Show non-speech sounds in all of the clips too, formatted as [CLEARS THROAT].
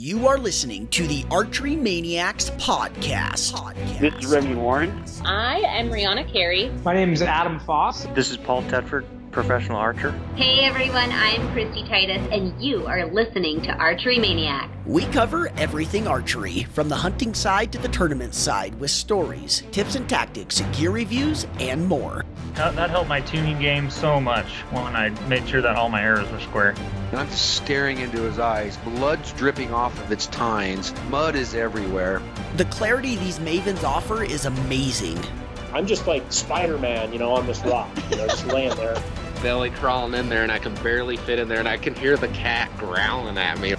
You are listening to the Archery Maniacs podcast. This is Remy Warren. I am Rihanna Carey. My name is Adam Foss. This is Paul Tedford, professional archer. Hey everyone, I'm Christy Titus, and you are listening to Archery Maniac. We cover everything archery, from the hunting side to the tournament side, with stories, tips and tactics, gear reviews, and more. That, that helped my tuning game so much when I made sure that all my arrows were square. And I'm just staring into his eyes. Blood's dripping off of its tines. Mud is everywhere. The clarity these mavens offer is amazing. I'm just like Spider-Man, you know, on this rock, you know, just laying there. Belly crawling in there, and I can barely fit in there, and I can hear the cat growling at me.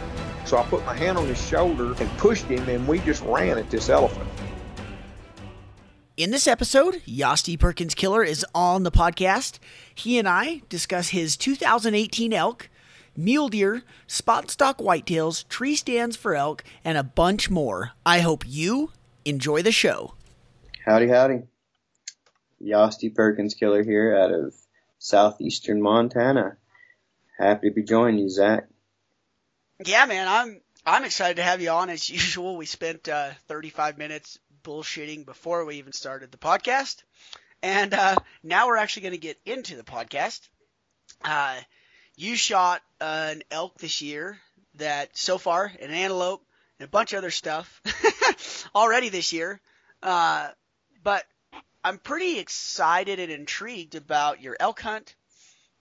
So I put my hand on his shoulder and pushed him, and we just ran at this elephant. In this episode, Yasti Perkins Killer is on the podcast. He and I discuss his 2018 elk, mule deer, spot stalk whitetails, tree stands for elk, and a bunch more. I hope you enjoy the show. Howdy, howdy. Yasti Perkins Killer here out of southeastern Montana. Happy to be joining you, Zach. Yeah, man, I'm I'm excited to have you on as [LAUGHS] usual. We spent uh, 35 minutes bullshitting before we even started the podcast, and uh, now we're actually going to get into the podcast. Uh, you shot an elk this year that so far an antelope and a bunch of other stuff [LAUGHS] already this year, uh, but I'm pretty excited and intrigued about your elk hunt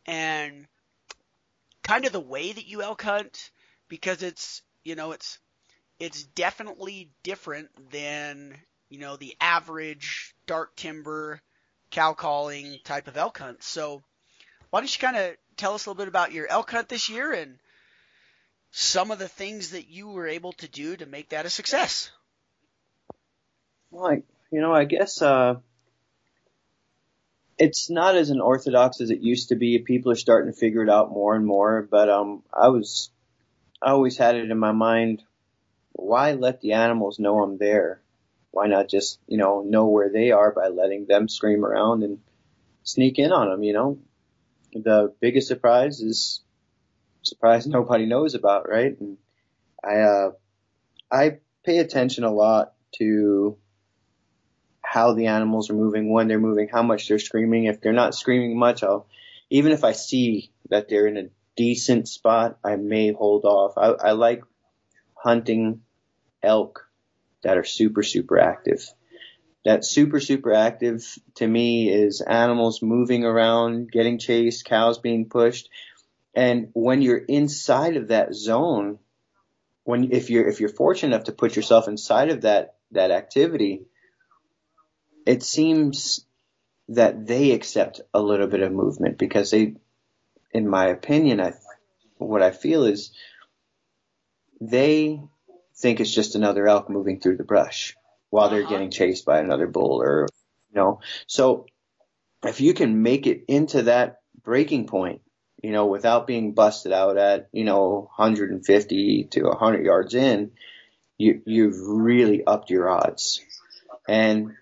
and kind of the way that you elk hunt because it's you know it's it's definitely different than you know the average dark timber cow calling type of elk hunt. So why don't you kind of tell us a little bit about your elk hunt this year and some of the things that you were able to do to make that a success? Well, I, you know, I guess uh, it's not as unorthodox as it used to be. People are starting to figure it out more and more. But um, I was, I always had it in my mind. Why let the animals know I'm there? Why not just, you know, know where they are by letting them scream around and sneak in on them? You know, the biggest surprise is surprise [LAUGHS] nobody knows about, right? And I, uh, I pay attention a lot to how the animals are moving, when they're moving, how much they're screaming. If they're not screaming much, I'll, even if I see that they're in a decent spot, I may hold off. I, I like hunting elk that are super, super active. That super, super active to me is animals moving around, getting chased, cows being pushed. And when you're inside of that zone, when, if you're, if you're fortunate enough to put yourself inside of that, that activity, it seems that they accept a little bit of movement because they, in my opinion, I, what I feel is they think it's just another elk moving through the brush while they're uh-huh. getting chased by another bull or, you know, so if you can make it into that breaking point, you know, without being busted out at, you know, 150 to 100 yards in, you, you've really upped your odds. And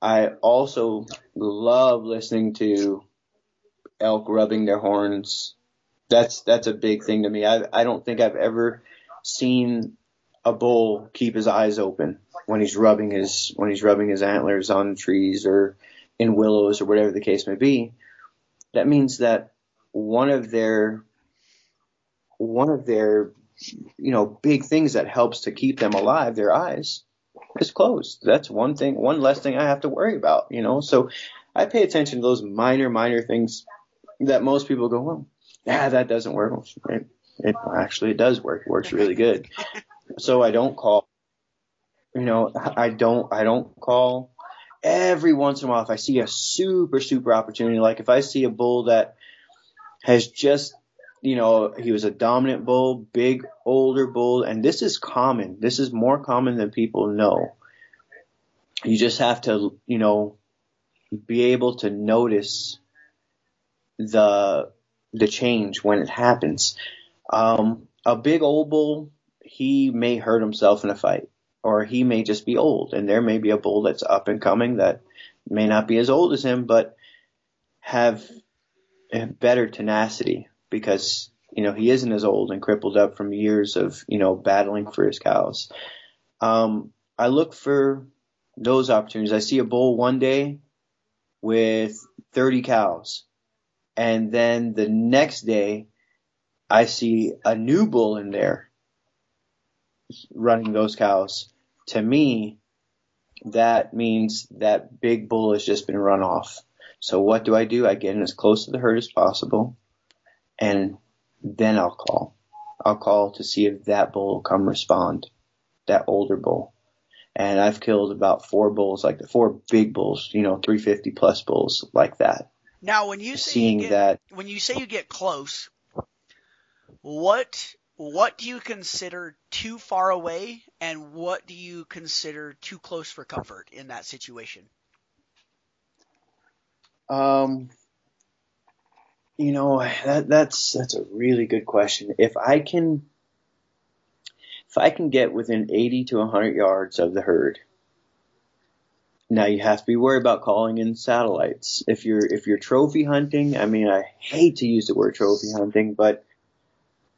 I also love listening to elk rubbing their horns. That's that's a big thing to me. I I don't think I've ever seen a bull keep his eyes open when he's rubbing his when he's rubbing his antlers on trees or in willows or whatever the case may be. That means that one of their one of their you know big things that helps to keep them alive, their eyes, is closed. That's one thing, one less thing I have to worry about, you know. So I pay attention to those minor, minor things that most people go, well, yeah, that doesn't work. It, it actually it does work. It works really good. [LAUGHS] So I don't call. You know, I don't. I don't call. Every once in a while, if I see a super, super opportunity, like if I see a bull that has just you know, he was a dominant bull, big, older bull, and this is common. This is more common than people know. You just have to, you know, be able to notice the the change when it happens. Um, a big old bull, he may hurt himself in a fight, or he may just be old, and there may be a bull that's up and coming that may not be as old as him, but have better tenacity because You know, he isn't as old and crippled up from years of, you know, battling for his cows. Um, I look for those opportunities. I see a bull one day with 30 cows. And then the next day, I see a new bull in there running those cows. To me, that means that big bull has just been run off. So what do I do? I get in as close to the herd as possible and then I'll call. I'll call to see if that bull will come respond, that older bull. And I've killed about four bulls, like the four big bulls, you know, 350 plus bulls like that. Now, when you say Seeing you get, that- when you say you get close, what what do you consider too far away, and what do you consider too close for comfort in that situation? Um, you know, that, that's, that's a really good question. If I can, if I can get within 80 to 100 yards of the herd, now you have to be worried about calling in satellites. If you're, if you're trophy hunting, I mean, I hate to use the word trophy hunting, but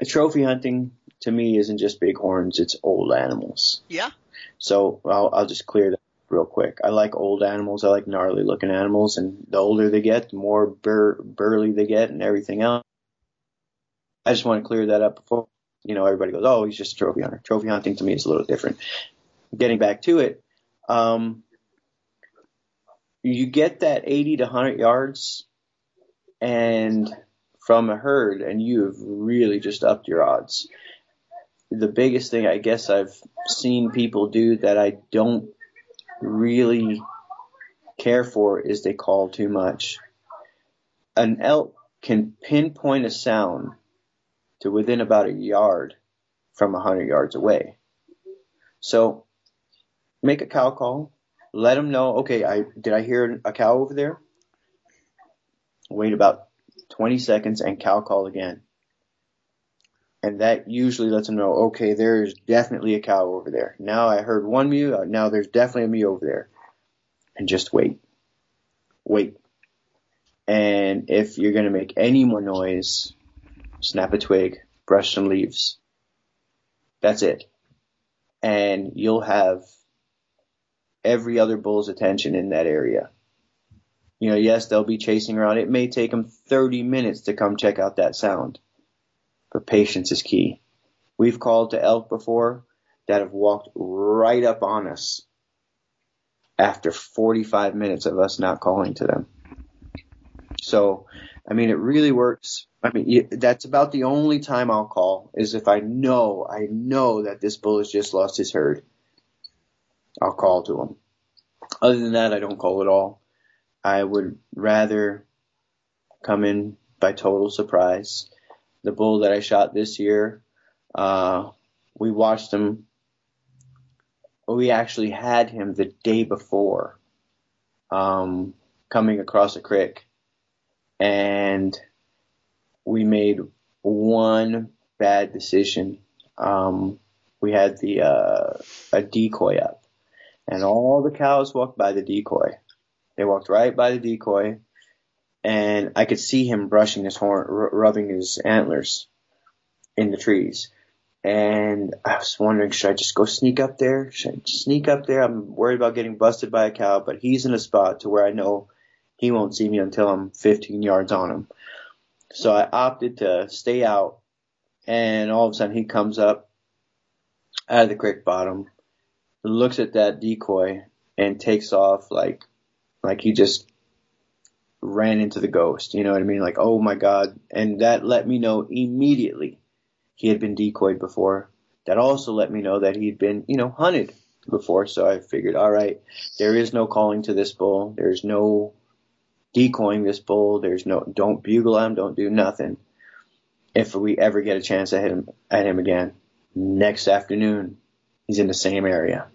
a trophy hunting to me isn't just bighorns, it's old animals. Yeah. So I'll, I'll just clear that real quick. I like old animals. I like gnarly looking animals, and the older they get, the more bur- burly they get, and everything else. I just want to clear that up before you know everybody goes, "Oh, he's just a trophy hunter." Trophy hunting to me is a little different. Getting back to it, um, you get that 80 to 100 yards, and from a herd, and you have really just upped your odds. The biggest thing I guess I've seen people do that I don't really care for is they call too much. An elk can pinpoint a sound to within about a yard from a hundred yards away. So make a cow call. Let them know, okay, I did I hear a cow over there? Wait about 20 seconds and cow call again. And that usually lets them know, okay, there's definitely a cow over there. Now I heard one mew, uh, now there's definitely a mew over there. And just wait. Wait. And if you're gonna make any more noise, snap a twig, brush some leaves. That's it. And you'll have every other bull's attention in that area. You know, yes, they'll be chasing around. It may take them 30 minutes to come check out that sound. But patience is key. We've called to elk before that have walked right up on us after 45 minutes of us not calling to them. So, I mean, it really works. I mean, that's about the only time I'll call is if I know, I know that this bull has just lost his herd. I'll call to him. Other than that, I don't call at all. I would rather come in by total surprise. The bull that I shot this year, uh, we watched him. We actually had him the day before, um, coming across a creek, and we made one bad decision. Um, we had the uh, a decoy up, and all the cows walked by the decoy. They walked right by the decoy, and I could see him brushing his horn, r- rubbing his antlers in the trees. And I was wondering, should I just go sneak up there? Should I sneak up there? I'm worried about getting busted by a cow, but he's in a spot to where I know he won't see me until I'm 15 yards on him. So I opted to stay out, and all of a sudden he comes up out of the creek bottom, looks at that decoy, and takes off like like he just ran into the ghost. You know what I mean? Like, oh my god! And that let me know immediately he had been decoyed before. That also let me know that he'd been, you know, hunted before. So I figured, all right, there is no calling to this bull. There's no decoying this bull. There's no, don't bugle him. Don't do nothing. If we ever get a chance to hit him at him again, next afternoon, he's in the same area.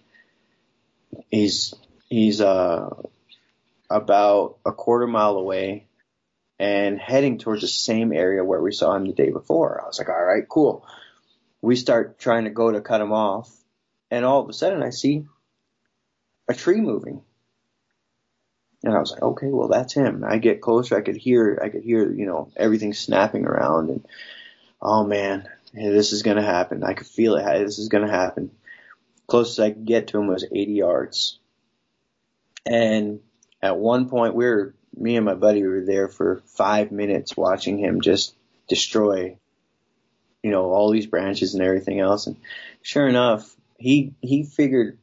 He's he's uh about a quarter mile away and heading towards the same area where we saw him the day before. I was like, all right, cool. We start trying to go to cut him off, and all of a sudden I see a tree moving. And I was like, okay, well that's him. I get closer, I could hear, I could hear, you know, everything snapping around, and oh man, this is to happen. I could feel it. This is to happen. Closest I could get to him was 80 yards. And at one point, we were, me and my buddy were there for five minutes watching him just destroy, you know, all these branches and everything else. And sure enough, he, he figured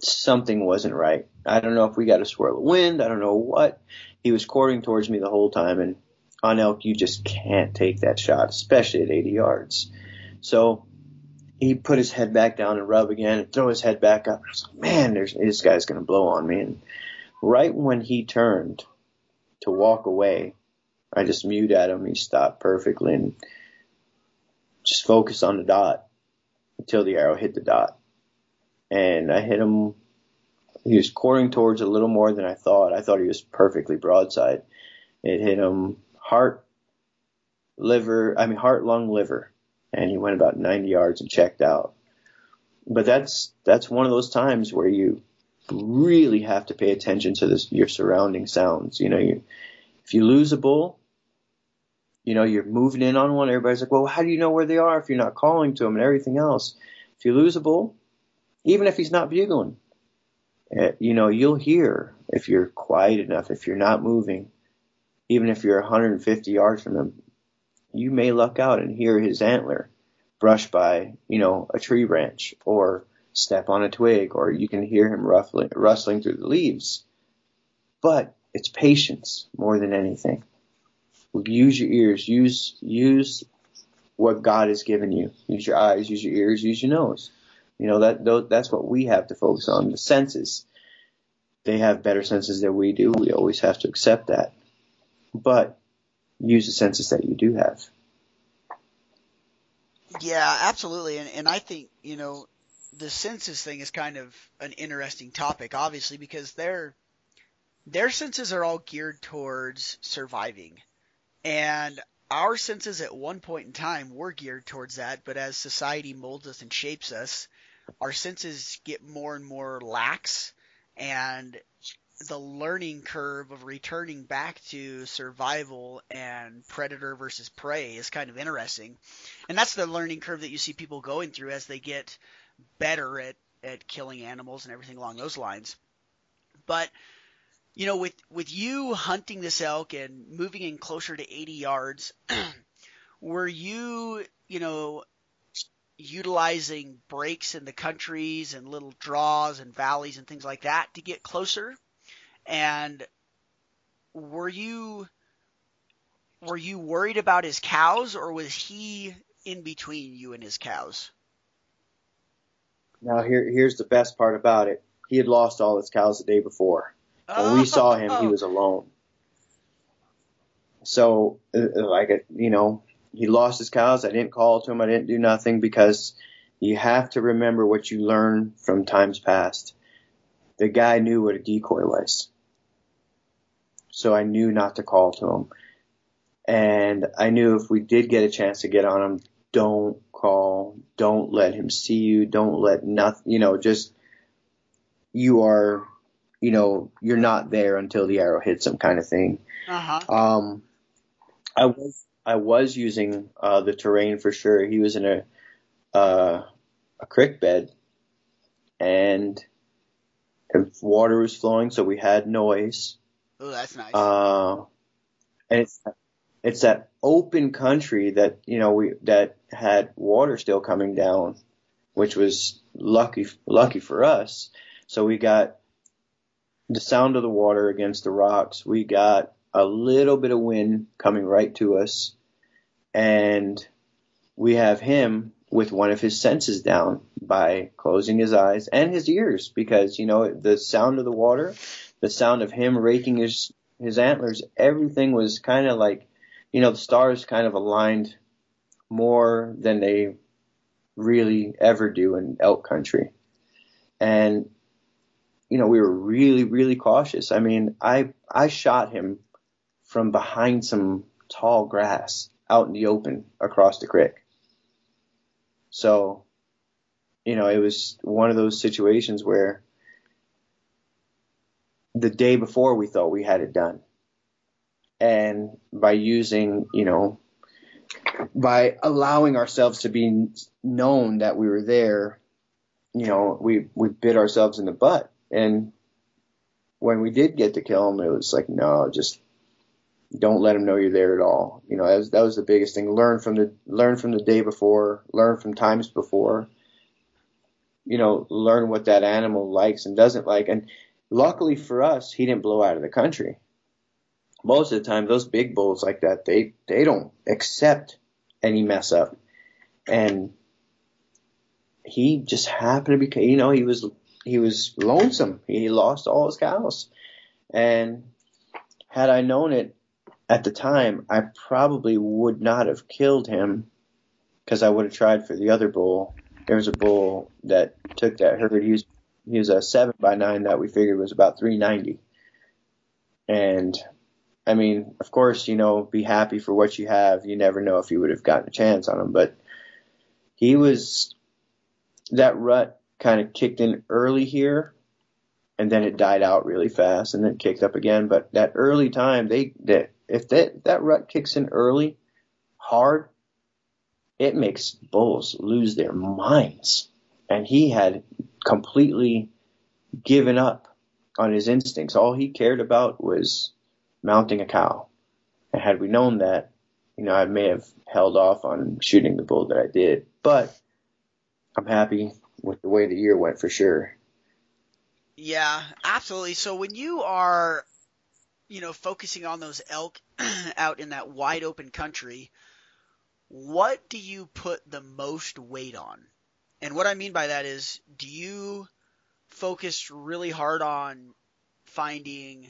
something wasn't right. I don't know if we got a swirl of wind. I don't know what. He was courting towards me the whole time. And on elk, you just can't take that shot, especially at 80 yards. So he put his head back down and rub again and throw his head back up. I was like, man, there's, this guy's going to blow on me. And right when he turned to walk away, I just mewed at him. He stopped perfectly and just focused on the dot until the arrow hit the dot. And I hit him. He was courting towards a little more than I thought. I thought he was perfectly broadside. It hit him heart, liver, I mean heart, lung, liver and he went about 90 yards and checked out. But that's that's one of those times where you really have to pay attention to this, your surrounding sounds. You know, you, if you lose a bull, you know, you're moving in on one. Everybody's like, well, how do you know where they are if you're not calling to them and everything else? If you lose a bull, even if he's not bugling, uh, you know, you'll hear if you're quiet enough, if you're not moving, even if you're 150 yards from him, you may luck out and hear his antler brush by, you know, a tree branch or step on a twig, or you can hear him ruffling, rustling through the leaves. But it's patience more than anything. Use your ears. Use use what God has given you. Use your eyes. Use your ears. Use your nose. You know that that's what we have to focus on. The senses. They have better senses than we do. We always have to accept that. But use the senses that you do have. Yeah, absolutely. And, and I think, you know, the senses thing is kind of an interesting topic, obviously, because their their senses are all geared towards surviving. And our senses at one point in time were geared towards that, but as society molds us and shapes us, our senses get more and more lax and the learning curve of returning back to survival and predator versus prey is kind of interesting. And that's the learning curve that you see people going through as they get better at, at killing animals and everything along those lines. But you know, with with you hunting this elk and moving in closer to 80 yards, [CLEARS THROAT] were you, you know, utilizing breaks in the countries and little draws and valleys and things like that to get closer? And were you were you worried about his cows or was he in between you and his cows? Now here here's the best part about it. He had lost all his cows the day before. When we saw him, he was alone. So, uh, like, you know, he lost his cows. I didn't call to him. I didn't do nothing because you have to remember what you learned from times past. The guy knew what a decoy was so I knew not to call to him. And I knew if we did get a chance to get on him, don't call, don't let him see you, don't let nothing, you know, just you are, you know, you're not there until the arrow hits him, kind of thing. Uh-huh. Um, I was I was using uh, the terrain for sure. He was in a uh, a creek bed, and water was flowing, so we had noise. Oh, that's nice. Uh, and it's it's that open country that you know we that had water still coming down, which was lucky lucky for us. So we got the sound of the water against the rocks. We got a little bit of wind coming right to us, and we have him with one of his senses down by closing his eyes and his ears because you know the sound of the water the sound of him raking his his antlers, everything was kind of like, you know, the stars kind of aligned more than they really ever do in elk country. And you know, we were really, really cautious. I mean, I I shot him from behind some tall grass out in the open across the creek. So, you know, it was one of those situations where the day before we thought we had it done. And by using, you know, by allowing ourselves to be known that we were there, you know, we we bit ourselves in the butt. And when we did get to kill him, it was like, no, just don't let him know you're there at all. You know, that was, that was the biggest thing. Learn from the learn from the day before, learn from times before. You know, learn what that animal likes and doesn't like. And luckily for us, he didn't blow out of the country. Most of the time, those big bulls like that, they they don't accept any mess up. And he just happened to be, you know, he was he was lonesome. He lost all his cows, and had I known it at the time, I probably would not have killed him because I would have tried for the other bull. There was a bull that took that herd. He was he was a seven by nine that we figured was about 390, and I mean, of course, you know, be happy for what you have. You never know if you would have gotten a chance on him, but he was that rut kind of kicked in early here and then it died out really fast and then kicked up again. But that early time, they, that if that, that rut kicks in early, hard, it makes bulls lose their minds. And he had completely given up on his instincts. All he cared about was mounting a cow. And had we known that, you know, I may have held off on shooting the bull that I did. But I'm happy with the way the year went for sure. Yeah, absolutely. So when you are, you know, focusing on those elk [CLEARS THROAT] out in that wide open country, what do you put the most weight on? And what I mean by that is, do you focus really hard on finding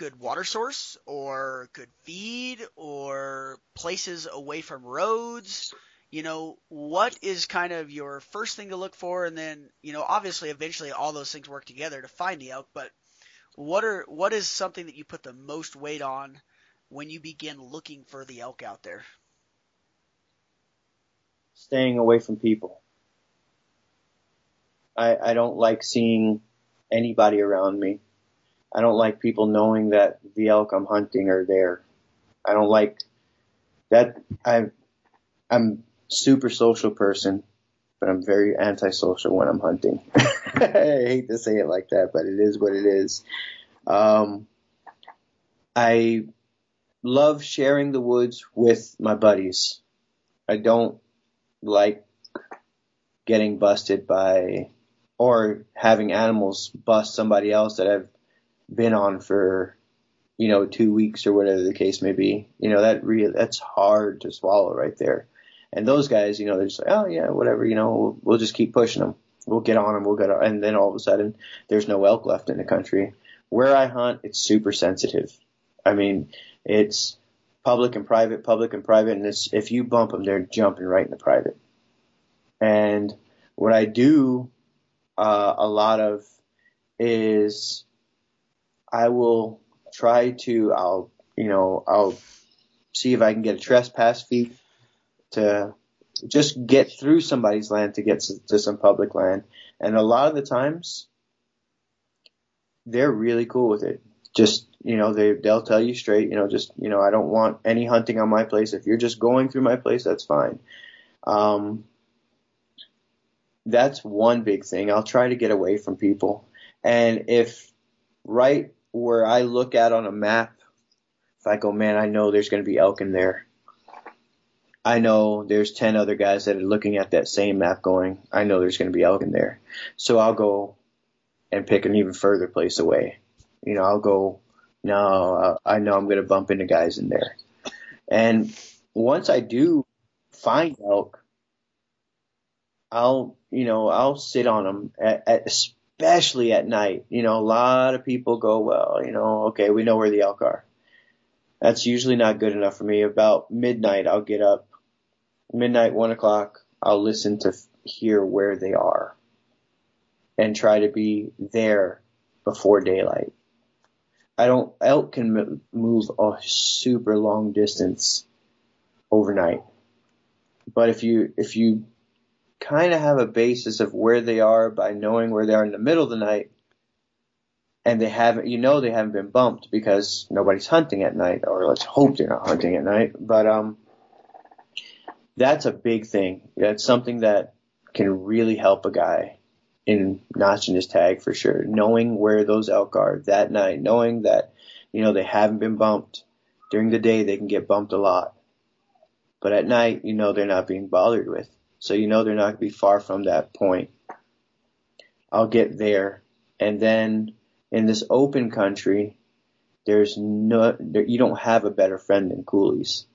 good water source or good feed or places away from roads? You know, what is kind of your first thing to look for and then, you know, obviously eventually all those things work together to find the elk, but what are what is something that you put the most weight on when you begin looking for the elk out there? Staying away from people. I I don't like seeing anybody around me. I don't like people knowing that the elk I'm hunting are there. I don't like that. I, I'm super social person, but I'm very antisocial when I'm hunting. [LAUGHS] I hate to say it like that, but it is what it is. Um, I love sharing the woods with my buddies. I don't like getting busted by or having animals bust somebody else that I've been on for you know two weeks or whatever the case may be. You know that really that's hard to swallow right there. And those guys, you know, they're just like, oh yeah, whatever. You know, we'll, we'll just keep pushing them. We'll get on them. We'll get on. And then all of a sudden, there's no elk left in the country. Where I hunt, it's super sensitive. I mean, it's public and private, public and private, and it's, if you bump them, they're jumping right in the private. And what I do uh, a lot of is I will try to, I'll, you know, I'll see if I can get a trespass fee to just get through somebody's land to get to, to some public land. And a lot of the times, they're really cool with it. Just, you know, they, they'll tell you straight, you know, just, you know, I don't want any hunting on my place. If you're just going through my place, that's fine. Um, that's one big thing. I'll try to get away from people. And if right where I look at on a map, if I go, man, I know there's going to be elk in there. I know there's 10 other guys that are looking at that same map going, I know there's going to be elk in there. So I'll go and pick an even further place away. You know, I'll go, no, I know I'm going to bump into guys in there. And once I do find elk, I'll, you know, I'll sit on them at, at, especially at night. You know, a lot of people go, well, you know, okay, we know where the elk are. That's usually not good enough for me. About midnight, I'll get up. Midnight, one o'clock, I'll listen to hear where they are and try to be there before daylight. I don't, elk can move a super long distance overnight. But if you, if you kind of have a basis of where they are by knowing where they are in the middle of the night, and they haven't, you know, they haven't been bumped because nobody's hunting at night, or let's hope they're not hunting at night. But um, that's a big thing. That's something that can really help a guy in notching his tag for sure. Knowing where those elk are that night, knowing that, you know, they haven't been bumped. During the day, they can get bumped a lot. But at night, you know, they're not being bothered with. So you know they're not going to be far from that point. I'll get there. And then in this open country, there's no, you don't have a better friend than coulees.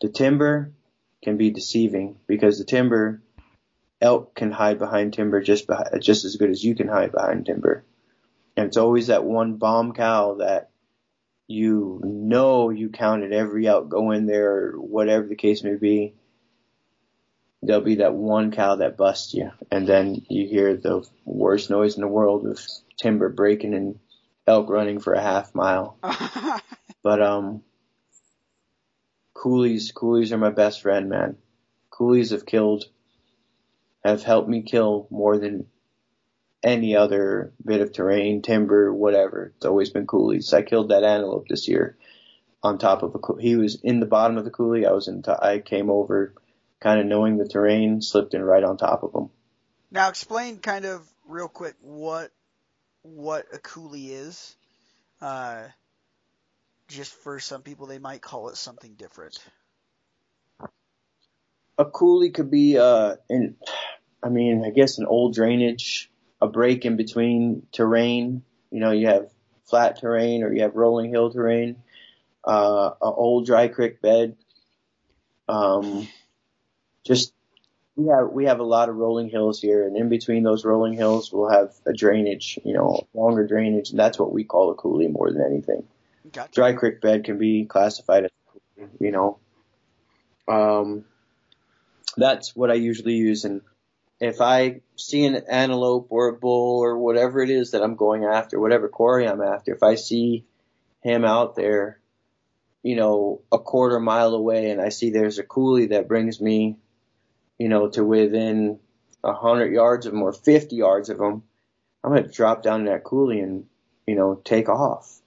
The timber can be deceiving because the timber, elk can hide behind timber just behind, just as good as you can hide behind timber. And it's always that one bomb cow that you know you counted every elk go in there whatever the case may be. There'll be that one cow that busts you and then you hear the worst noise in the world of timber breaking and elk running for a half mile. [LAUGHS] but um coulees, coulees are my best friend, man. Coulees have killed have helped me kill more than any other bit of terrain, timber, whatever. It's always been coulees. I killed that antelope this year on top of a he was in the bottom of the coulee. I was in t- I came over kind of knowing the terrain, slipped in right on top of him. Now explain kind of real quick what what a coulee is. Uh, just for some people, they might call it something different. A coulee could be, uh, in, I mean, I guess an old drainage, a break in between terrain. You know, you have flat terrain or you have rolling hill terrain, uh, an old dry creek bed. Um, just we have we have a lot of rolling hills here, and in between those rolling hills, we'll have a drainage, you know, longer drainage, and that's what we call a coulee more than anything. Gotcha. Dry creek bed can be classified as, you know, um, that's what I usually use. And if I see an antelope or a bull or whatever it is that I'm going after, whatever quarry I'm after, if I see him out there, you know, a quarter mile away, and I see there's a coulee that brings me you know, to within a hundred yards of them or 50 yards of them, I'm going to drop down that coulee and, you know, take off.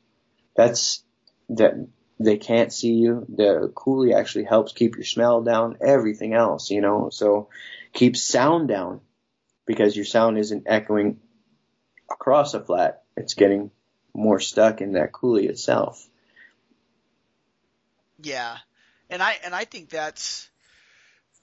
That's that they can't see you. The coulee actually helps keep your smell down, everything else, you know, so keep sound down because your sound isn't echoing across a flat. It's getting more stuck in that coulee itself. Yeah. And I, and I think that's,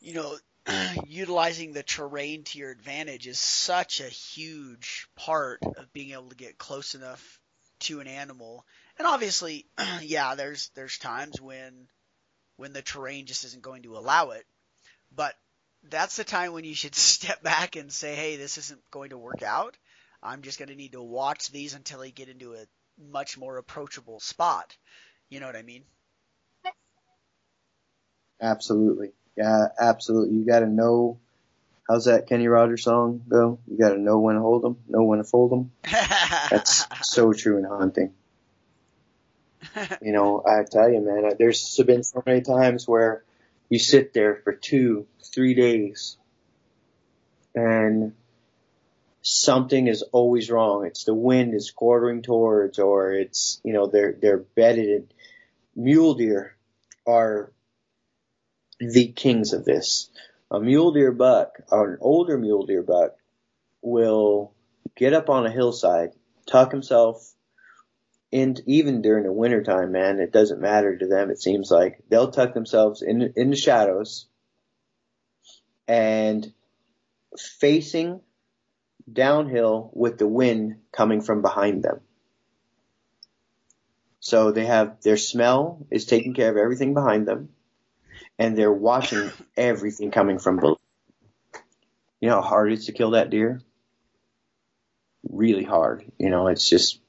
you know, [CLEARS THROAT] utilizing the terrain to your advantage is such a huge part of being able to get close enough to an animal. And obviously, [CLEARS THROAT] yeah, there's there's times when when the terrain just isn't going to allow it. But that's the time when you should [LAUGHS] step back and say, "Hey, this isn't going to work out. I'm just going to need to watch these until I get into a much more approachable spot." You know what I mean? Absolutely. Yeah, absolutely. You got to know. How's that Kenny Rogers song go? You got to know when to hold them, know when to fold them. That's [LAUGHS] so true in hunting. you know, I tell you, man, there's been so many times where you sit there for two, three days, and something is always wrong. It's the wind is quartering towards, or it's you know they're they're bedded. Mule deer are the kings of this. A mule deer buck, or an older mule deer buck, will get up on a hillside, tuck himself in, even during the wintertime, man, it doesn't matter to them, it seems like. They'll tuck themselves in, in the shadows and facing downhill with the wind coming from behind them. So they have their smell is taking care of everything behind them and they're watching everything coming from below. You know how hard it is to kill that deer? Really hard. You know, it's just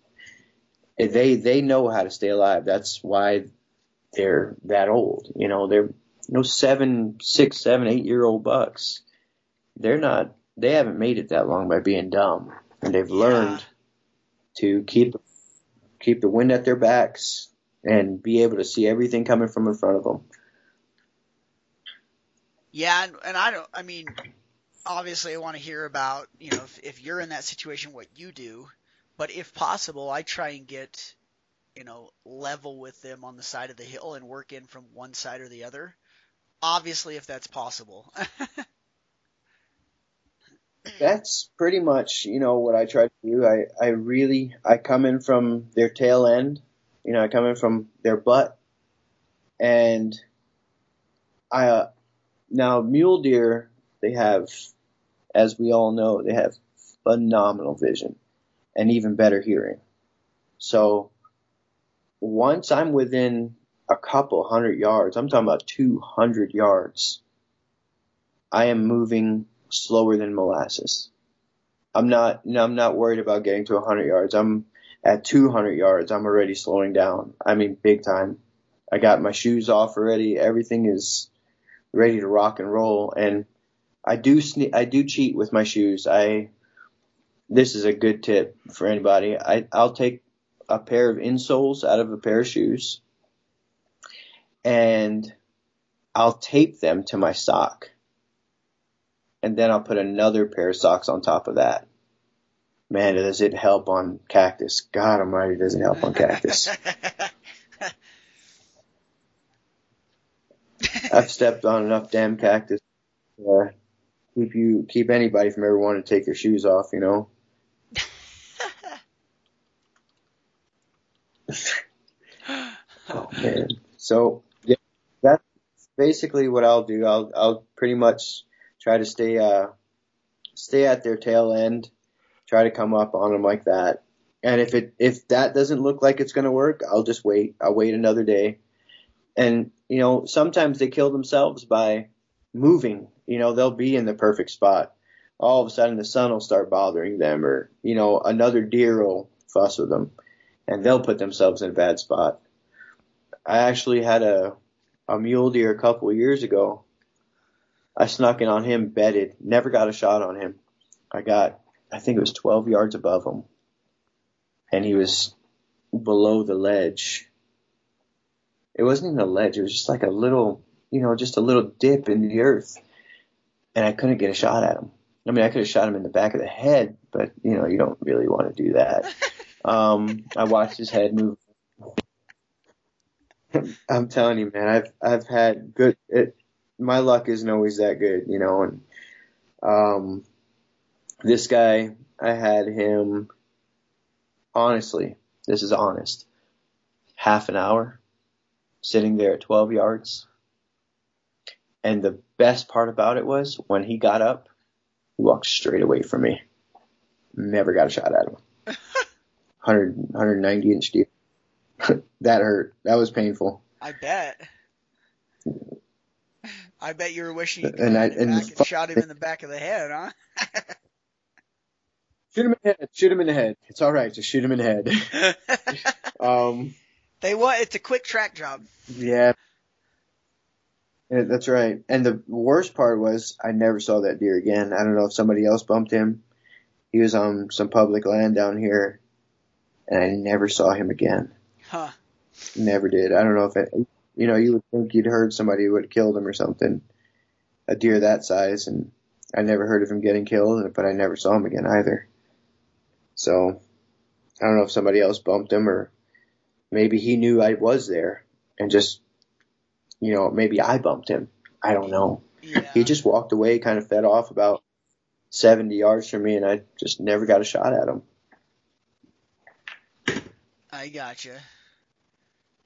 they they know how to stay alive. That's why they're that old. You know, they're you know seven, six, seven, eight year old bucks. They're not. They haven't made it that long by being dumb, and they've learned to keep keep the wind at their backs and be able to see everything coming from in front of them. Yeah, and, and I don't. I mean, obviously, I want to hear about you know if, if you're in that situation, what you do. But if possible, I try and get you know level with them on the side of the hill and work in from one side or the other. Obviously, if that's possible. [LAUGHS] That's pretty much, you know, what I try to do. I, I really, I come in from their tail end, you know, I come in from their butt and I, uh, now mule deer, they have, as we all know, they have phenomenal vision and even better hearing. So once I'm within a couple hundred yards, I'm talking about 200 yards, I am moving slower than molasses. I'm not, I'm not worried about getting to 100 yards. I'm at 200 yards. I'm already slowing down. I mean, big time. I got my shoes off already. Everything is ready to rock and roll. And I do, sne- I do cheat with my shoes. I, this is a good tip for anybody. I, I'll take a pair of insoles out of a pair of shoes and I'll tape them to my sock and then I'll put another pair of socks on top of that. Man, does it help on cactus. God almighty, does it help on cactus. [LAUGHS] I've stepped on enough damn cactus to keep you, keep anybody from ever wanting to take their shoes off, you know? [LAUGHS] oh man. So, yeah, that's basically what I'll do. I'll, I'll pretty much try to stay uh, stay at their tail end, try to come up on them like that. And if it if that doesn't look like it's going to work, I'll just wait. I'll wait another day. And you know, sometimes they kill themselves by moving. You know, they'll be in the perfect spot. All of a sudden, the sun will start bothering them, or you know, another deer will fuss with them, and they'll put themselves in a bad spot. I actually had a a mule deer a couple of years ago I snuck in on him, bedded, never got a shot on him. I got, I think it was 12 yards above him. And he was below the ledge. It wasn't even a ledge, it was just like a little, you know, just a little dip in the earth. And I couldn't get a shot at him. I mean, I could have shot him in the back of the head, but, you know, you don't really want to do that. [LAUGHS] Um, I watched his head move. [LAUGHS] I'm telling you, man, I've, I've had good, it, my luck isn't always that good, you know. And um, this guy, I had him. Honestly, this is honest. Half an hour, sitting there at 12 yards. And the best part about it was when he got up, he walked straight away from me. Never got a shot at him. [LAUGHS] 100, 190 inch deer. [LAUGHS] that hurt. That was painful. I bet. I bet you were wishing you could and I and, and, and shot him in the back of the head, huh? shoot him in the head. Shoot him in the head. It's all right. Just shoot him in the head. [LAUGHS] um, they want It's a quick track job. Yeah. yeah. That's right. And the worst part was I never saw that deer again. I don't know if somebody else bumped him. He was on some public land down here, and I never saw him again. Huh. Never did. I don't know if it, you know, you would think you'd heard somebody would have killed him or something, a deer that size, and I never heard of him getting killed, but I never saw him again either. So, I don't know if somebody else bumped him or maybe he knew I was there and just, you know, maybe I bumped him. I don't know. Yeah. He just walked away, kind of fed off about 70 yards from me, and I just never got a shot at him. I gotcha.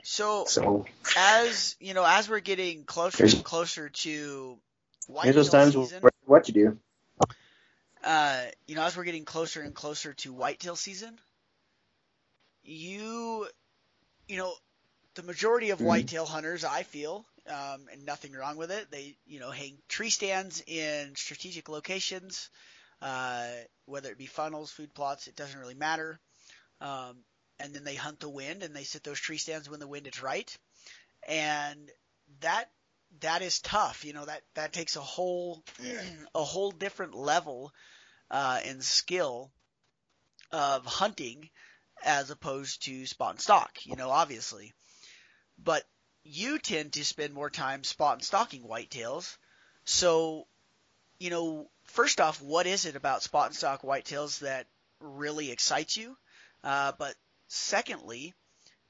So, So, as you know, as we're getting closer and closer to whitetail those times season, what you do. uh, you know, as we're getting closer and closer to whitetail season, you, you know, the majority of Mhm. whitetail hunters, I feel, um, and nothing wrong with it, they, you know, hang tree stands in strategic locations, uh, whether it be funnels, food plots, it doesn't really matter. Um, and then they hunt the wind and they sit those tree stands when the wind is right. And that that is tough. You know that that takes a whole [CLEARS THROAT] a whole different level uh, and skill of hunting as opposed to spot and stalk. You know, obviously, but you tend to spend more time spot and stalking whitetails. So, you know, first off, what is it about spot and stalk whitetails that really excites you? Uh, but secondly,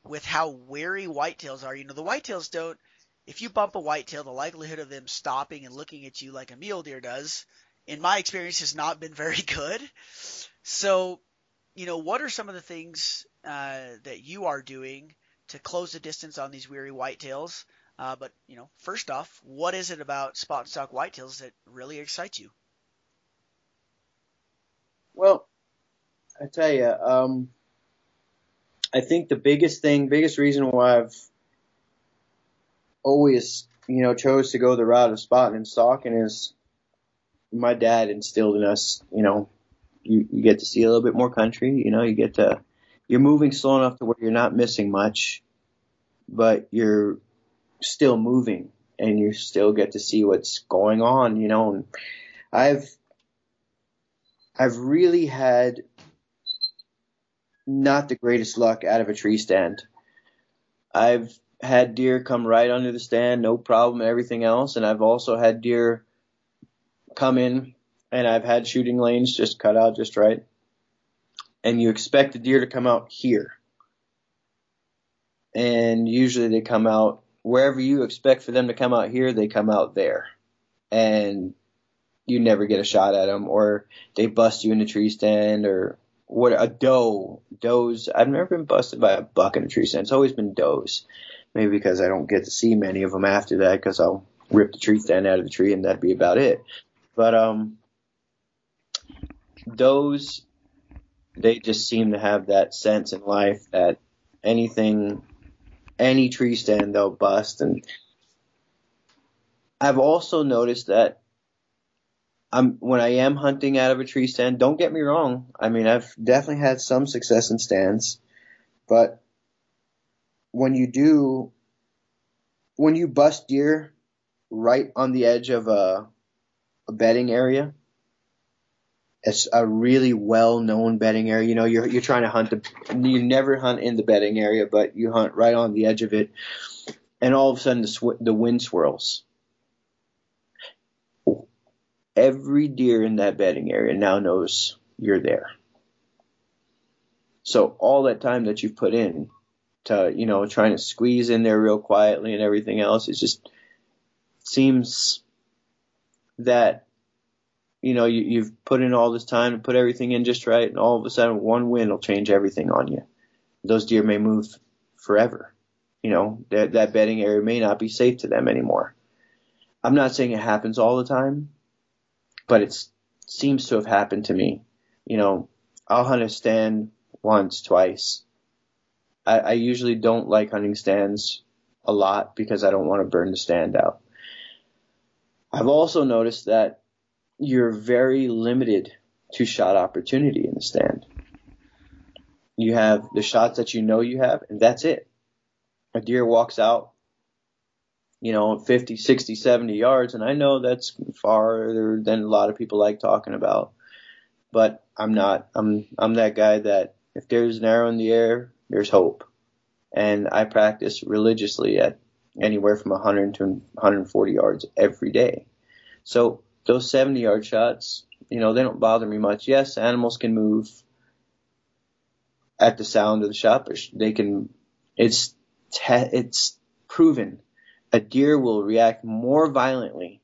with how wary whitetails are, you know, the whitetails don't if you bump a whitetail, the likelihood of them stopping and looking at you like a mule deer does, in my experience, has not been very [LAUGHS] good. So, you know, what are some of the things uh, that you are doing to close the distance on these weary whitetails? Uh, but you know, first off, what is it about spot and stalk whitetails that really excites you? Well, I tell you, um, I think the biggest thing, biggest reason why I've always, you know, chose to go the route of spotting and stalking is my dad instilled in us, you know, you, you get to see a little bit more country, you know, you get to, you're moving slow enough to where you're not missing much, but you're still moving and you still get to see what's going on, you know, and I've, I've really had not the greatest luck out of a tree stand. I've had deer come right under the stand, no problem, everything else. And I've also had deer come in, and I've had shooting lanes just cut out just right. And you expect the deer to come out here. And usually they come out wherever you expect for them to come out here, they come out there. And you never get a shot at them, or they bust you in the tree stand, or what a doe. Does I've never been busted by a buck in a tree stand. It's always been does. Maybe because I don't get to see many of them after that because I'll rip the tree stand out of the tree and that'd be about it. But um, does they just seem to have that sense in life that anything, any tree stand they'll bust. And I've also noticed that I'm when I am hunting out of a tree stand. Don't get me wrong. I mean, I've definitely had some success in stands, but when you do, when you bust deer right on the edge of a, a bedding area, it's a really well-known bedding area. You know, you're you're trying to hunt the, you never hunt in the bedding area, but you hunt right on the edge of it, and all of a sudden the sw- the wind swirls every deer in that bedding area now knows you're there. So all that time that you've put in to, you know, trying to squeeze in there real quietly and everything else, it just seems that, you know, you, you've put in all this time to put everything in just right, and all of a sudden one wind will change everything on you. Those deer may move forever. You know, that, that bedding area may not be safe to them anymore. I'm not saying it happens all the time, but it seems to have happened to me. You know, I'll hunt a stand once, twice. I, I usually don't like hunting stands a lot because I don't want to burn the stand out. I've also noticed that you're very limited to shot opportunity in the stand. You have the shots that you know you have, and that's it. A deer walks out you know, 50, 60, 70 yards. And I know that's farther than a lot of people like talking about, but I'm not. I'm, I'm that guy that if there's an arrow in the air, there's hope. And I practice religiously at anywhere from 100 to 140 yards every day. So those 70 yard shots, you know, they don't bother me much. Yes, animals can move at the sound of the shot, but they can, it's, te- it's proven a deer will react more violently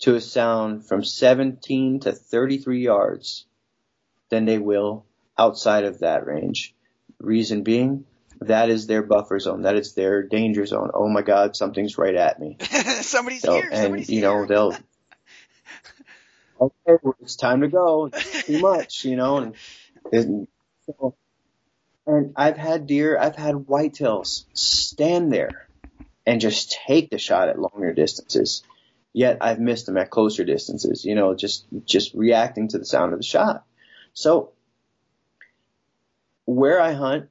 to a sound from 17 to 33 yards than they will outside of that range. Reason being, that is their buffer zone. That is their danger zone. Oh my God, something's right at me. [LAUGHS] somebody's so, here. And somebody's you know here. they'll. [LAUGHS] okay, it's time to go. It's too much, you know. And, and, and I've had deer, I've had whitetails stand there and just take the shot at longer distances. Yet I've missed them at closer distances, you know, just, just reacting to the sound of the shot. So where I hunt,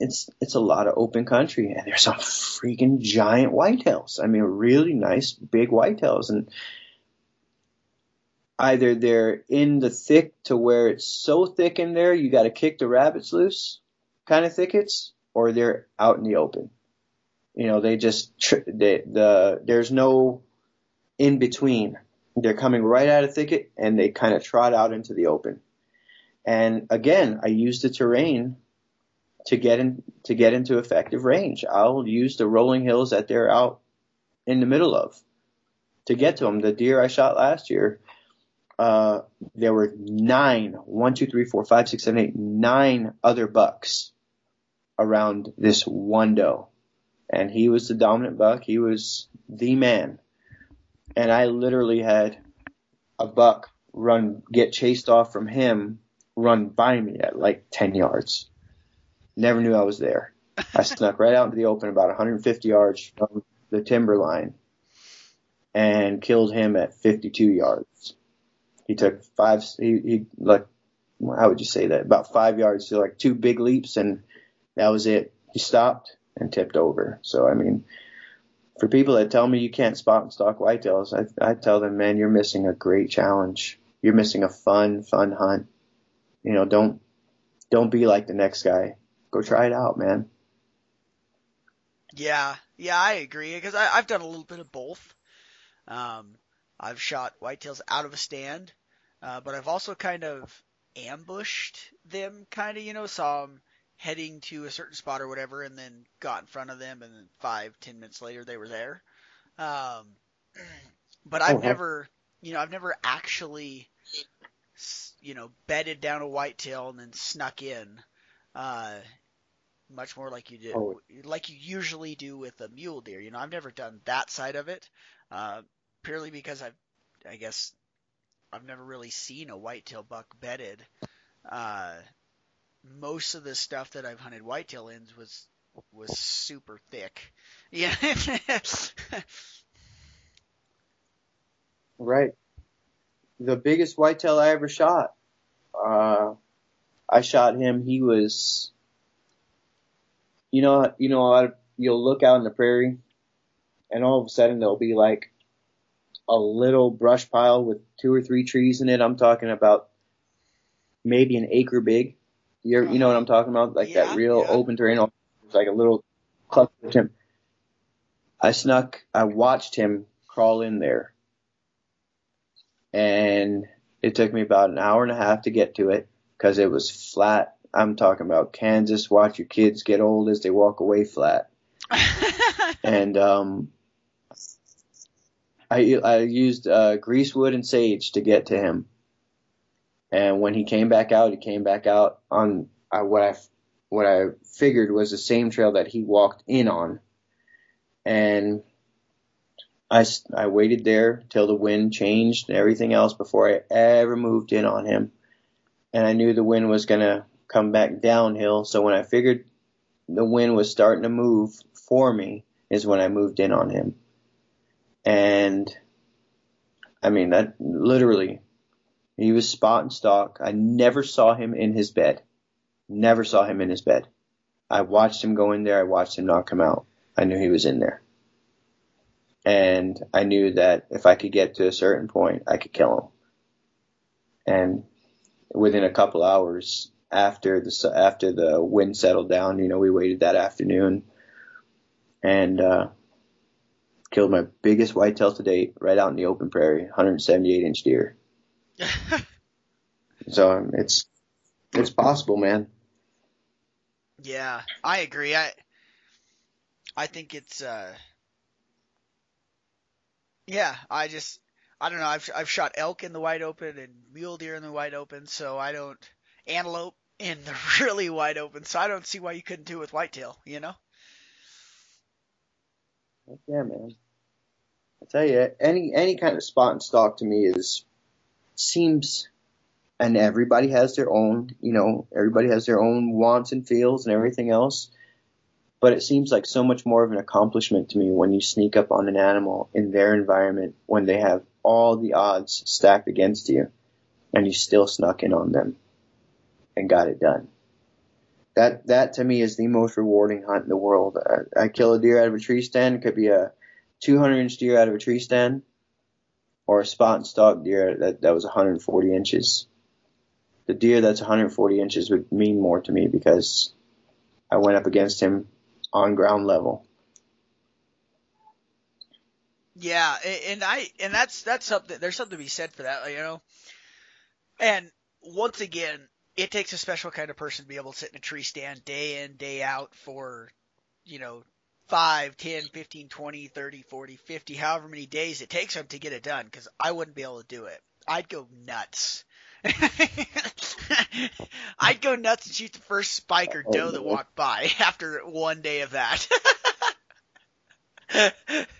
it's, it's a lot of open country and there's some freaking giant whitetails. I mean, really nice big whitetails and either they're in the thick to where it's so thick in there you got to kick the rabbits loose kind of thickets or they're out in the open you know, they just they, the there's no in between. They're coming right out of thicket and they kind of trot out into the open. And again, I use the terrain to get in to get into effective range. I'll use the rolling hills that they're out in the middle of to get to them. The deer I shot last year, uh, there were nine, one, two, three, four, five, six, seven, eight, nine other bucks around this one doe. And he was the dominant buck. He was the man. And I literally had a buck run, get chased off from him, run by me at like 10 yards. Never knew I was there. I [LAUGHS] snuck right out into the open about 150 yards from the timber line and killed him at 52 yards. He took five, he, he like, how would you say that? About five yards to like two big leaps and that was it. He stopped and tipped over. So, I mean, for people that tell me you can't spot and stalk whitetails, I, I tell them, man, you're missing a great challenge. You're missing a fun, fun hunt. You know, don't, don't be like the next guy. Go try it out, man. Yeah, yeah, I agree because I've done a little bit of both. Um, I've shot whitetails out of a stand, uh, but I've also kind of ambushed them, kind of, you know, saw them heading to a certain spot or whatever, and then got in front of them, and then five, ten minutes later they were there. Um, [CLEARS THROAT] but I've Okay. never, you know, I've never actually, you know, bedded down a whitetail and then snuck in. Uh, much more like you did, Oh. like you usually do with a mule deer. You know, I've never done that side of it, uh, purely because I've, I guess, I've never really seen a whitetail buck bedded. Uh, most of the stuff that I've hunted whitetail ins was was super thick. [LAUGHS] Yeah. Right. The biggest whitetail I ever shot. Uh, I shot him. He was, you know, you know, I- you'll look out in the prairie, and all of a sudden there'll be like a little brush pile with two or three trees in it. I'm talking about maybe an acre big. You you know what I'm talking about? Like Yeah, that real yeah. open terrain. It's like a little cluster of him. I snuck. I watched him crawl in there and it took me about an hour and a half to get to it because it was flat. I'm talking about Kansas. Watch your kids get old as they walk away flat. [LAUGHS] And um, I I used uh, greasewood and sage to get to him. And when he came back out, he came back out on uh, what I what I figured was the same trail that he walked in on. And I, I waited there till the wind changed and everything else before I ever moved in on him. And I knew the wind was going to come back downhill. So when I figured the wind was starting to move for me is when I moved in on him. And I mean, that literally, he was spot and stalk. I never saw him in his bed. Never saw him in his bed. I watched him go in there. I watched him not come out. I knew he was in there and I knew that if I could get to a certain point, I could kill him. And within a couple hours after the after the wind settled down, you know, we waited that afternoon and uh, killed my biggest whitetail to date, right out in the open prairie, 178 inch deer. [LAUGHS] So um, it's it's possible, man. yeah, I agree. I I think it's uh yeah, I just I don't know. I've I've shot elk in the wide open and mule deer in the wide open, so I don't antelope in the [LAUGHS] really wide open, so I don't see why you couldn't do it with whitetail, you know? Yeah, man. I tell you, any any kind of spot and stalk to me is seems, and everybody has their own, you know, everybody has their own wants and feels and everything else. But it seems like so much more of an accomplishment to me when you sneak up on an animal in their environment when they have all the odds stacked against you, and you still snuck in on them and got it done. That that to me is the most rewarding hunt in the world. I, I kill a deer out of a tree stand. Could be a 200 inch deer out of a tree stand, or a spot and stalk deer that that was 140 inches. The deer that's 140 inches would mean more to me because I went up against him on ground level. Yeah, and I and that's that's something. There's something to be said for that, you know. And once again, it takes a special kind of person to be able to sit in a tree stand day in, day out for, you know, 5, 10, 15, 20, 30, 40, 50, however many days it takes them to get it done because I wouldn't be able to do it. I'd go nuts. [LAUGHS] I'd go nuts and shoot the first spike or doe that walked by [LAUGHS] after one day of that. [LAUGHS] oh,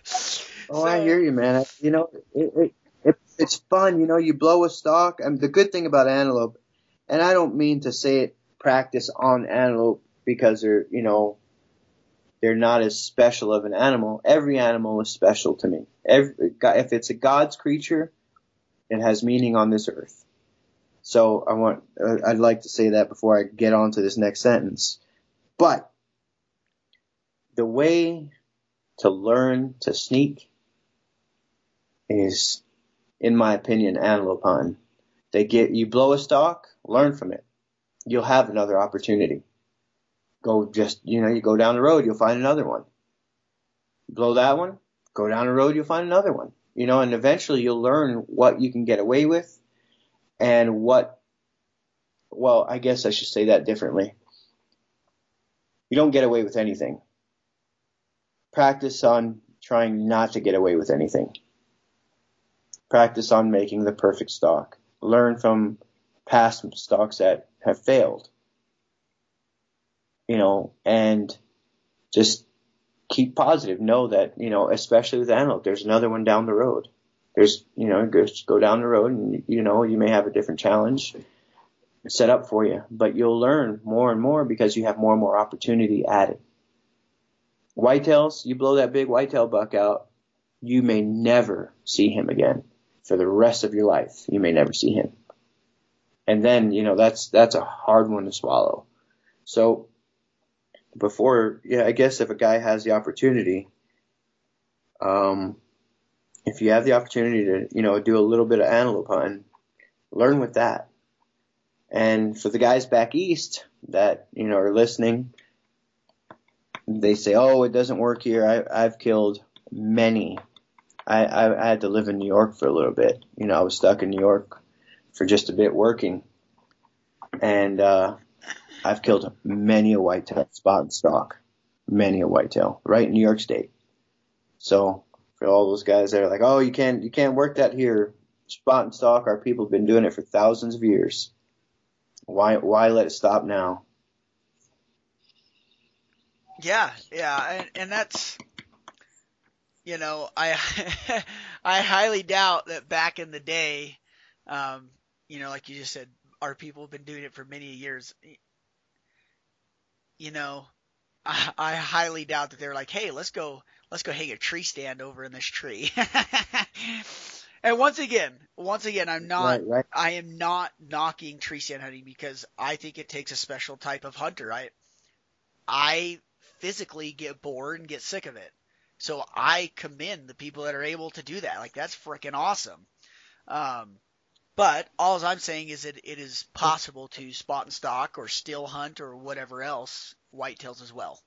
So- I hear you, man. You know, it, it, it it's fun. You know, you blow a stalk. And the good thing about antelope, and I don't mean to say it practice on antelope because they're you know they're not as special of an animal. Every animal is special to me. Every if it's a God's creature, it has meaning on this earth. So I want uh, I'd like to say that before I get on to this next sentence. But the way to learn to sneak is, in my opinion, antelope hunting. They get you blow a stalk, learn from it. You'll have another opportunity. Go just you know you go down the road, you'll find another one. Blow that one, go down the road, you'll find another one. You know, and eventually you'll learn what you can get away with, and what. Well, I guess I should say that differently. You don't get away with anything practice on trying not to get away with anything. Practice on making the perfect stalk. Learn from past stalks that have failed. You know, and just keep positive. Know that, you know, especially with antelope, there's another one down the road. There's, you know, just go down the road and, you know, you may have a different challenge set up for you, but you'll learn more and more because you have more and more opportunity added. Whitetails, you blow that big whitetail buck out, you may never see him again for the rest of your life. You may never see him. And then, you know, that's, that's a hard one to swallow. So before, yeah, I guess if a guy has the opportunity, um, if you have the opportunity to, you know, do a little bit of antelope hunting, learn with that. And for the guys back east that, you know, are listening, they say, "Oh, it doesn't work here." I, I've killed many. I, I, I had to live in New York for a little bit. You know, I was stuck in New York for just a bit working, and uh, I've killed many a whitetail spot and stalk, many a whitetail right in New York State. So for all those guys that are like, "Oh, you can't you can't work that here," spot and stalk. Our people have been doing it for thousands of years. Why why let it stop now? Yeah, yeah, and, and that's, you know, I [LAUGHS] I highly doubt that back in the day, um, you know, like you just said, our people have been doing it for many years. You know, I, I highly doubt that they're like, hey, let's go, let's go hang a tree stand over in this tree. [LAUGHS] and once again, once again, I'm not, Right, right. I am not knocking tree stand hunting because I think it takes a special type of hunter. I, I physically get bored and get sick of it. So I commend the people that are able to do that. Like that's freaking awesome. Um, but all I'm saying is that it is possible to spot and stalk or still hunt or whatever else whitetails as well.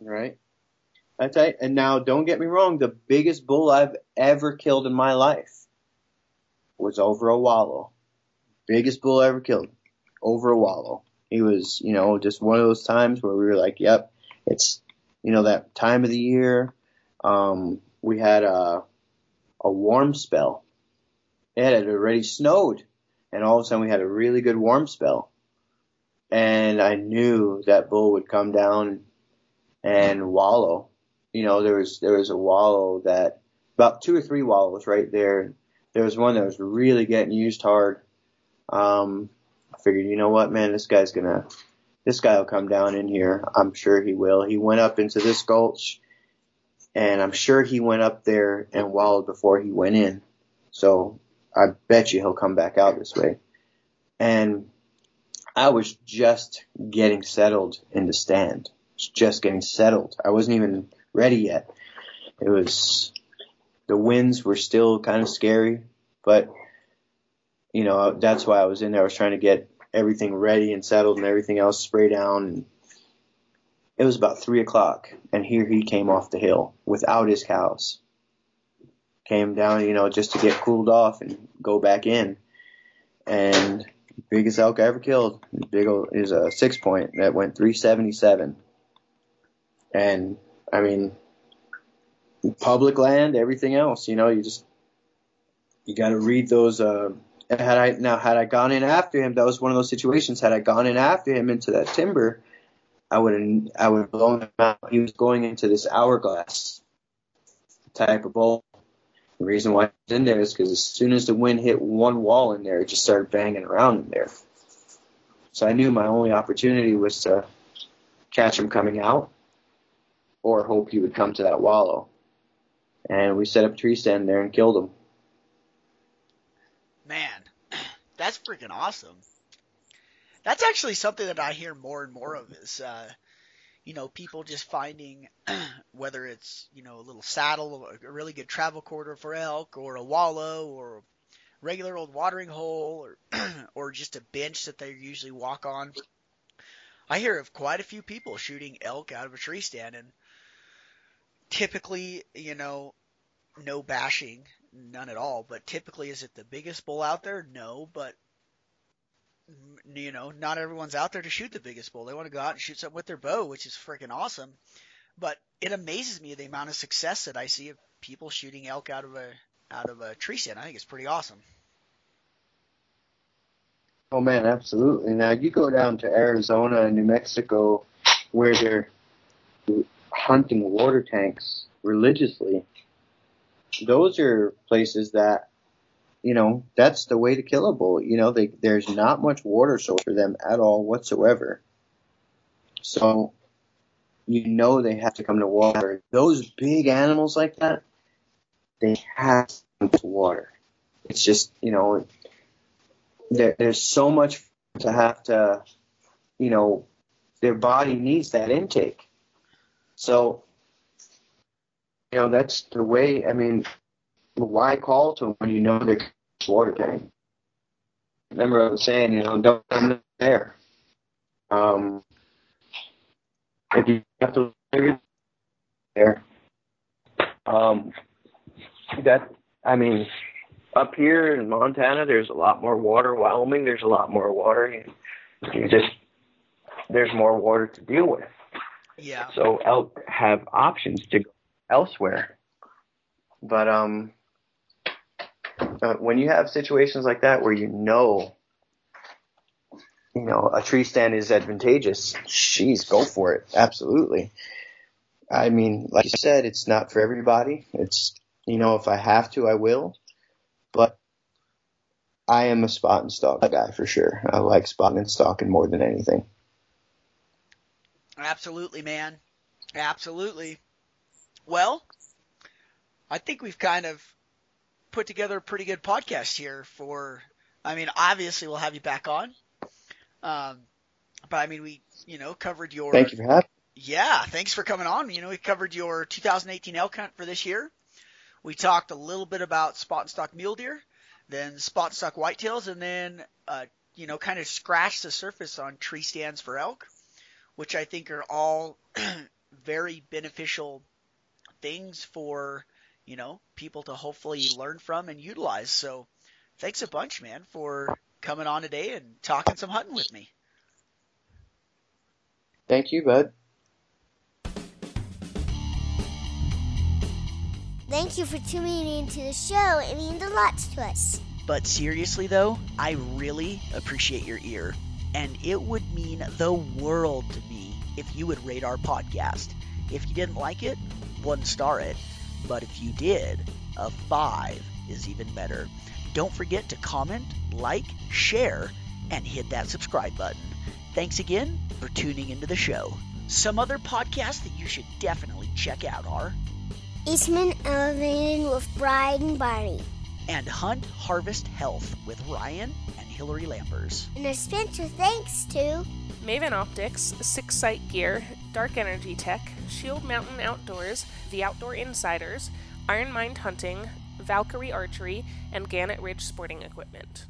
Right. That's right. And now, don't get me wrong. The biggest bull I've ever killed in my life was over a wallow. Biggest bull I ever killed over a wallow. He was, you know, just one of those times where we were like, yep, it's, you know, that time of the year. Um, we had a, a warm spell. It had already snowed and all of a sudden we had a really good warm spell. And I knew that bull would come down and wallow. You know, there was there was a wallow that about two or three wallows right there. There was one that was really getting used hard. Um, I figured, you know what, man, this guy's gonna, this guy will come down in here. I'm sure he will. He went up into this gulch, and I'm sure he went up there and wallowed before he went in. So I bet you he'll come back out this way. And I was just getting settled in the stand just getting settled. I wasn't even ready yet. It was, the winds were still kind of scary, but you know, that's why I was in there. I was trying to get everything ready and settled and everything else spray down. And it was about three o'clock and here he came off the hill without his cows. Came down, you know, just to get cooled off and go back in. and biggest elk I ever killed. Big old, is a six point that went 377. And I mean, public land, everything else, you know, you just you got to read those. Uh, had I now had I gone in after him, that was one of those situations. Had I gone in after him into that timber, I would I would blown him out. He was going into this hourglass type of bowl. The reason why he's in there is because as soon as the wind hit one wall in there, it just started banging around in there. So I knew my only opportunity was to catch him coming out or hope he would come to that wallow. And we set up a tree stand there and killed him. Man, [CLEARS THROAT] that's freaking awesome. That's actually something that I hear more and more of is, uh, you know, people just finding [CLEARS THROAT] whether it's, you know, a little saddle, a really good travel corridor for elk, or a wallow, or a regular old watering hole, or, [CLEARS THROAT] or just a bench that they usually walk on. I hear of quite a few people shooting elk out of a tree stand, and typically, you know, no bashing, none at all. But typically, is it the biggest bull out there? No, but you know, not everyone's out there to shoot the biggest bull. They want to go out and shoot something with their bow, which is freaking awesome. But it amazes me the amount of success that I see of people shooting elk out of a out of a tree stand. I think it's pretty awesome. Oh man, absolutely. Now you go down to Arizona and New Mexico where they're hunting water tanks religiously. Those are places that you know, that's the way to kill a bull. You know, they, there's not much water source for them at all whatsoever. So, you know they have to come to water. Those big animals like that, they have to come to water. It's just, you know, there, there's so much to have to, you know, their body needs that intake. So, you know, that's the way, I mean, why call to them when you know they're water tank? Remember I was saying, you know, don't come there. Um, if you have to there, um, that I mean, up here in Montana, there's a lot more water. Wyoming, there's a lot more water. You, you just there's more water to deal with. Yeah. So elk have options to go elsewhere. But um, uh, when you have situations like that where you know, you know, a tree stand is advantageous, jeez, go for it. Absolutely. I mean, like you said, it's not for everybody. It's, you know, if I have to, I will. But I am a spot and stalk guy for sure. I like spotting and stalking more than anything. Absolutely, man. Absolutely. Well, I think we've kind of put together a pretty good podcast here for I mean, obviously we'll have you back on. Um but I mean we, you know, covered your Thank you for having Yeah, thanks for coming on. You know, we covered your 2018 elk hunt for this year. We talked a little bit about spot and stalk mule deer, then spot and stalk whitetails, and then uh, you know, kind of scratched the surface on tree stands for elk, which I think are all [CLEARS THROAT] very beneficial things for you know people to hopefully learn from and utilize. So thanks a bunch, man, for coming on today and talking some hunting with me. Thank you, bud. Thank you for tuning into the show. It means a lot to us. But seriously, though, I really appreciate your ear. And it would mean the world to me if you would rate our podcast. If you didn't like it, one star it. But if you did, a five is even better. Don't forget to comment, like, share, and hit that subscribe button. Thanks again for tuning into the show. Some other podcasts that you should definitely check out are Eastman Elevated with Brian and Barney. and Hunt Harvest Health with Ryan and Hillary Lampers. And a special thanks to Maven Optics, Six Sight Gear, Dark Energy Tech, Shield Mountain Outdoors, The Outdoor Insiders, Iron Mind Hunting, Valkyrie Archery, and Gannett Ridge Sporting Equipment.